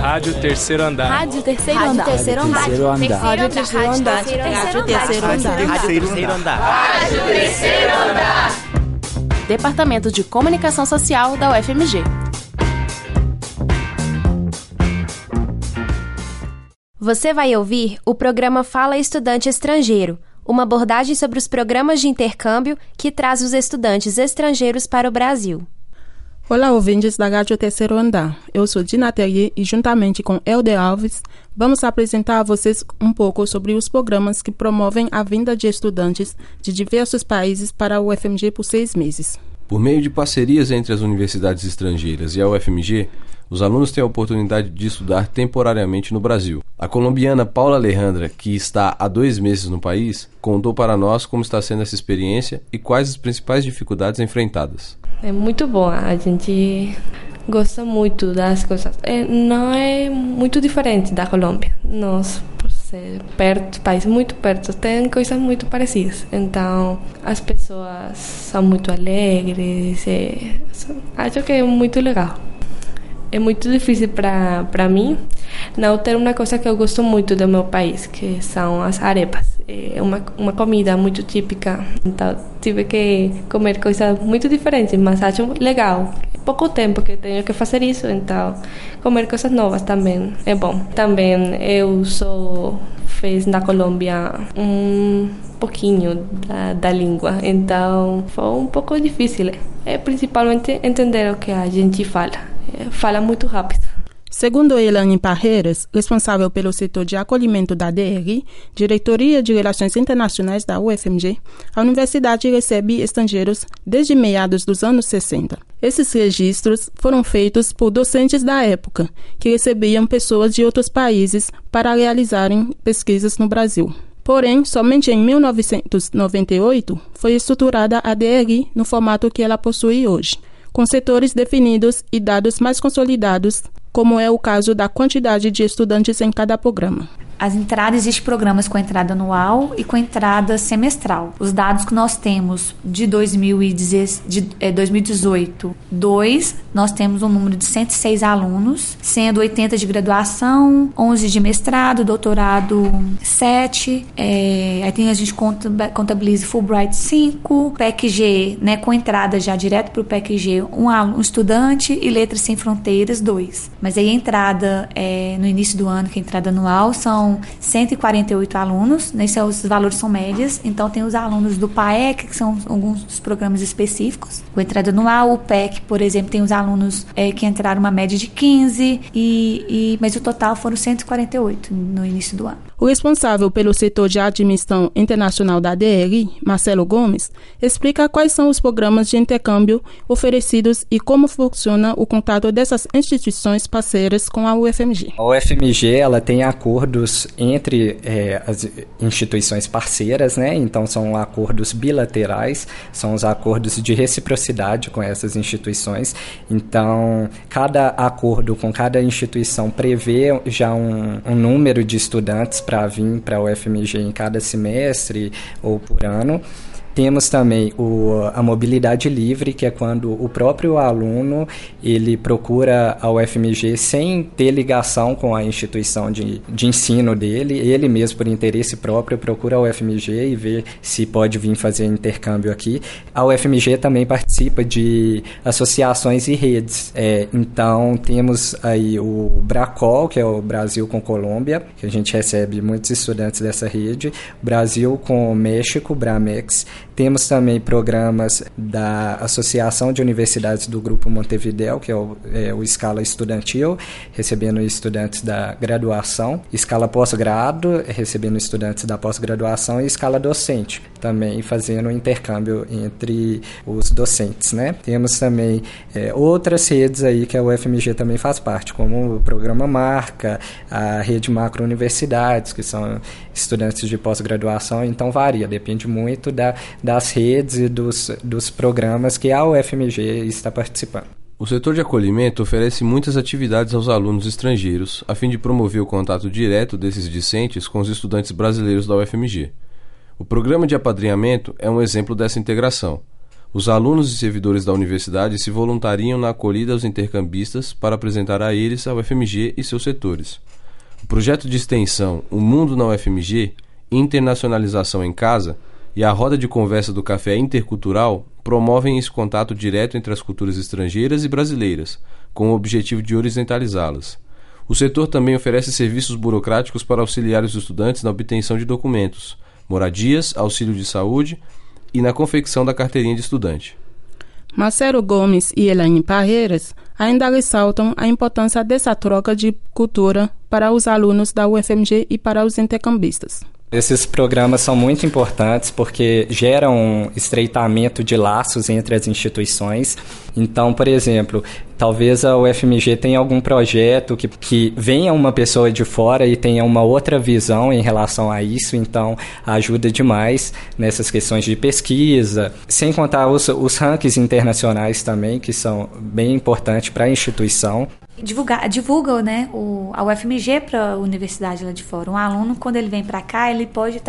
Rádio Terceiro Andar. Rádio Terceiro Andar. Rádio Terceiro Andar. Rádio Terceiro Andar. Rádio Terceiro Andar. Rádio Terceiro Andar. Rádio Terceiro Andar. Departamento de Comunicação Social da UFMG. Você vai ouvir o programa Fala Estudante Estrangeiro, uma abordagem sobre os programas de intercâmbio que traz os estudantes estrangeiros para o Brasil. Olá, ouvintes da Rádio Terceiro Andar. Eu sou Dina Terrier e, juntamente com Helder Alves, vamos apresentar a vocês um pouco sobre os programas que promovem a vinda de estudantes de diversos países para o UFMG por seis meses. Por meio de parcerias entre as universidades estrangeiras e a UFMG, os alunos têm a oportunidade de estudar temporariamente no Brasil. A colombiana Paula Alejandra, que está há dois meses no país, contou para nós como está sendo essa experiência e quais as principais dificuldades enfrentadas. É muito bom, a gente gosta muito das coisas. É, não é muito diferente da Colômbia. Nós, ser perto, país muito perto, tem coisas muito parecidas. Então, as pessoas são muito alegres. É, acho que é muito legal. É muito difícil para mim não ter uma coisa que eu gosto muito do meu país, que são as arepas. É uma, uma comida muito típica, então tive que comer coisas muito diferentes, mas acho legal. É pouco tempo que tenho que fazer isso, então comer coisas novas também é bom. Também eu sou fez na Colômbia um pouquinho da, da língua, então foi um pouco difícil. É principalmente entender o que a gente fala. Fala muito rápido. Segundo Elane Parreiras, responsável pelo setor de acolhimento da DRI, Diretoria de Relações Internacionais da UFMG, a universidade recebe estrangeiros desde meados dos anos 60. Esses registros foram feitos por docentes da época, que recebiam pessoas de outros países para realizarem pesquisas no Brasil. Porém, somente em 1998 foi estruturada a DRI no formato que ela possui hoje com setores definidos e dados mais consolidados, como é o caso da quantidade de estudantes em cada programa as entradas, existem programas com entrada anual e com entrada semestral. Os dados que nós temos de, 2010, de é, 2018, 2, nós temos um número de 106 alunos, sendo 80 de graduação, 11 de mestrado, doutorado 7, é, aí tem a gente contabiliza Fulbright 5, PEC-G, né, com entrada já direto para o PEC-G, um, um estudante e Letras Sem Fronteiras 2. Mas aí a entrada é, no início do ano, que é a entrada anual, são são 148 alunos, né, os valores são médias, então tem os alunos do PAEC, que são alguns dos programas específicos, com entrada anual, o PEC, por exemplo, tem os alunos é, que entraram uma média de 15, e, e, mas o total foram 148 no início do ano. O responsável pelo setor de admissão internacional da DRI, Marcelo Gomes, explica quais são os programas de intercâmbio oferecidos e como funciona o contato dessas instituições parceiras com a UFMG. A UFMG ela tem acordos entre é, as instituições parceiras, né? Então são acordos bilaterais, são os acordos de reciprocidade com essas instituições. Então cada acordo com cada instituição prevê já um, um número de estudantes para vir para o UFMG em cada semestre ou por ano. Temos também o, a mobilidade livre, que é quando o próprio aluno ele procura a UFMG sem ter ligação com a instituição de, de ensino dele, ele mesmo por interesse próprio procura a UFMG e vê se pode vir fazer intercâmbio aqui. A UFMG também participa de associações e redes. É, então temos aí o Bracol, que é o Brasil com Colômbia, que a gente recebe muitos estudantes dessa rede, Brasil com México, Bramex, temos também programas da Associação de Universidades do Grupo Montevideo, que é o, é o Escala Estudantil, recebendo estudantes da graduação, Escala Pós-Grado, recebendo estudantes da pós-graduação e Escala Docente, também fazendo intercâmbio entre os docentes, né? Temos também é, outras redes aí que a UFMG também faz parte, como o Programa Marca, a Rede Macro Universidades, que são estudantes de pós-graduação, então varia, depende muito da, das redes e dos, dos programas que a UFMG está participando. O setor de acolhimento oferece muitas atividades aos alunos estrangeiros, a fim de promover o contato direto desses discentes com os estudantes brasileiros da UFMG. O programa de apadrinhamento é um exemplo dessa integração. Os alunos e servidores da universidade se voluntariam na acolhida aos intercambistas para apresentar a eles a UFMG e seus setores. O projeto de extensão O Mundo na UFMG, Internacionalização em Casa e a roda de conversa do Café Intercultural promovem esse contato direto entre as culturas estrangeiras e brasileiras, com o objetivo de horizontalizá-las. O setor também oferece serviços burocráticos para auxiliar os estudantes na obtenção de documentos, moradias, auxílio de saúde e na confecção da carteirinha de estudante. Marcelo Gomes e Elaine Parreiras ainda ressaltam a importância dessa troca de cultura para os alunos da UFMG e para os intercambistas. Esses programas são muito importantes porque geram um estreitamento de laços entre as instituições. Então, por exemplo, talvez a UFMG tenha algum projeto que, que venha uma pessoa de fora e tenha uma outra visão em relação a isso, então ajuda demais nessas questões de pesquisa, sem contar os, os rankings internacionais também, que são bem importantes para a instituição divulgar, divulga né, o, a UFMG para a universidade lá de fora. Um aluno, quando ele vem para cá, ele pode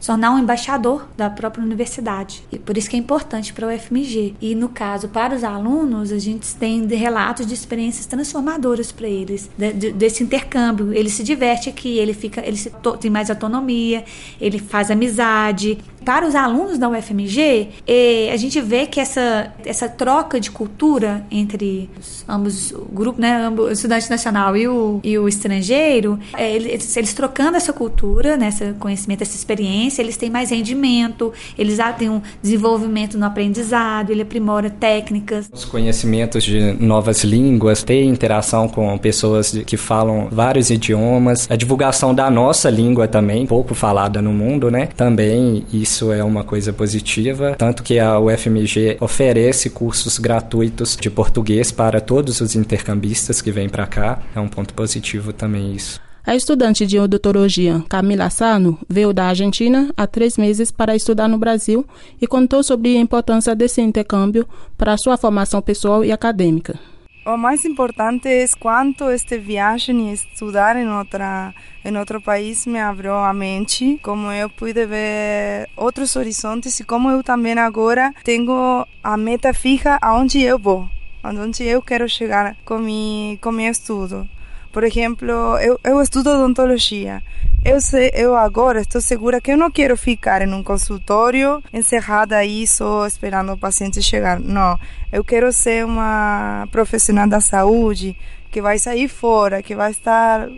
se tornar um embaixador da própria universidade. E por isso que é importante para a UFMG. E no caso, para os alunos, a gente tem relatos de experiências transformadoras para eles, de, de, desse intercâmbio. Ele se diverte aqui, ele fica, ele tem mais autonomia, ele faz amizade. Para os alunos da UFMG, eh, a gente vê que essa, essa troca de cultura entre os, ambos o grupo, né, o estudante nacional e o, e o estrangeiro, é, eles, eles, trocando essa cultura, né, esse conhecimento, essa experiência, eles têm mais rendimento, eles já têm um desenvolvimento no aprendizado, ele aprimora técnicas. Os conhecimentos de novas línguas, ter interação com pessoas que falam vários idiomas, a divulgação da nossa língua também, pouco falada no mundo, né? Também isso é uma coisa positiva, tanto que a UFMG oferece cursos gratuitos de português para todos os intercambistas que vêm para cá. É um ponto positivo também isso. A estudante de odontologia Camila Sano veio da Argentina há três meses para estudar no Brasil e contou sobre a importância desse intercâmbio para a sua formação pessoal e acadêmica. O mais importante é quanto este viagem e estudar em outra em outro país me abriu a mente, como eu pude ver outros horizontes e como eu também agora tenho a meta fixa aonde eu vou onde eu quero chegar com, mi, com meu estudo. Por exemplo, eu, eu estudo odontologia. Eu, sei, eu agora estou segura que eu não quero ficar em um consultório encerrada aí só esperando o paciente chegar. Não, eu quero ser uma profissional da saúde que vai sair fora, que vai estar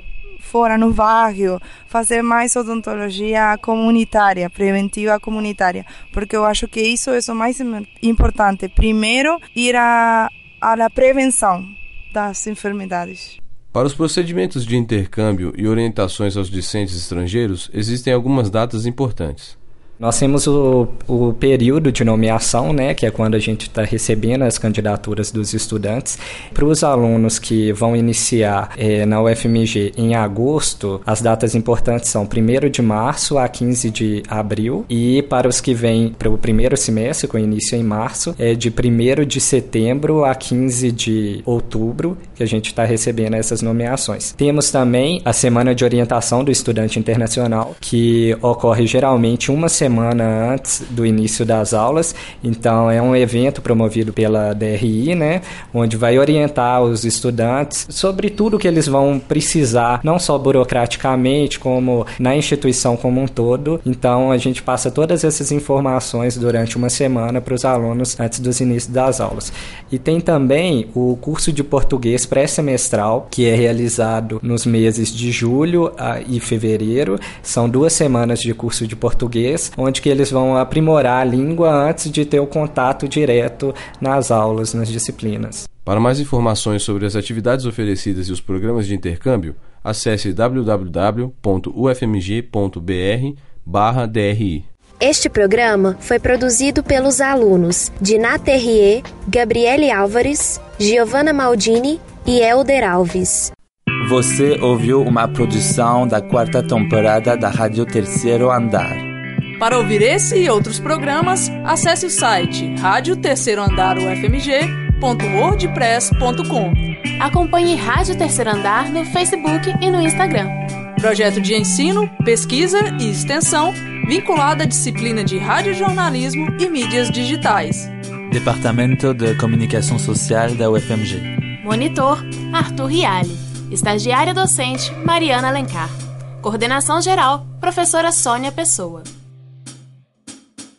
fora no bairro, fazer mais odontologia comunitária, preventiva comunitária, porque eu acho que isso é o mais importante. Primeiro, ir a à prevenção das enfermidades. Para os procedimentos de intercâmbio e orientações aos discentes estrangeiros, existem algumas datas importantes. Nós temos o, o período de nomeação, né, que é quando a gente está recebendo as candidaturas dos estudantes. Para os alunos que vão iniciar é, na UFMG em agosto, as datas importantes são 1 de março a 15 de abril, e para os que vêm para o primeiro semestre, com início em março, é de 1 de setembro a 15 de outubro, que a gente está recebendo essas nomeações. Temos também a Semana de Orientação do Estudante Internacional, que ocorre geralmente uma semana semana antes do início das aulas. Então, é um evento promovido pela DRI, né, onde vai orientar os estudantes sobre tudo que eles vão precisar, não só burocraticamente, como na instituição como um todo. Então, a gente passa todas essas informações durante uma semana para os alunos antes dos inícios das aulas. E tem também o curso de português pré-semestral, que é realizado nos meses de julho e fevereiro. São duas semanas de curso de português, onde que eles vão aprimorar a língua antes de ter o contato direto nas aulas, nas disciplinas. Para mais informações sobre as atividades oferecidas e os programas de intercâmbio, acesse www.ufmg.br/dri. Este programa foi produzido pelos alunos de Naterrier, Gabriele Álvares, Giovanna Maldini e Elder Alves. Você ouviu uma produção da quarta temporada da Rádio Terceiro Andar. Para ouvir esse e outros programas, acesse o site rádio terceiro andar ufmg.wordpress.com. Acompanhe Rádio Terceiro Andar no Facebook e no Instagram. Projeto de ensino, pesquisa e extensão vinculado à disciplina de radiojornalismo e mídias digitais. Departamento de Comunicação Social da UFMG. Monitor, Arthur Riale. Estagiária docente, Mariana Alencar. Coordenação geral, professora Sônia Pessoa.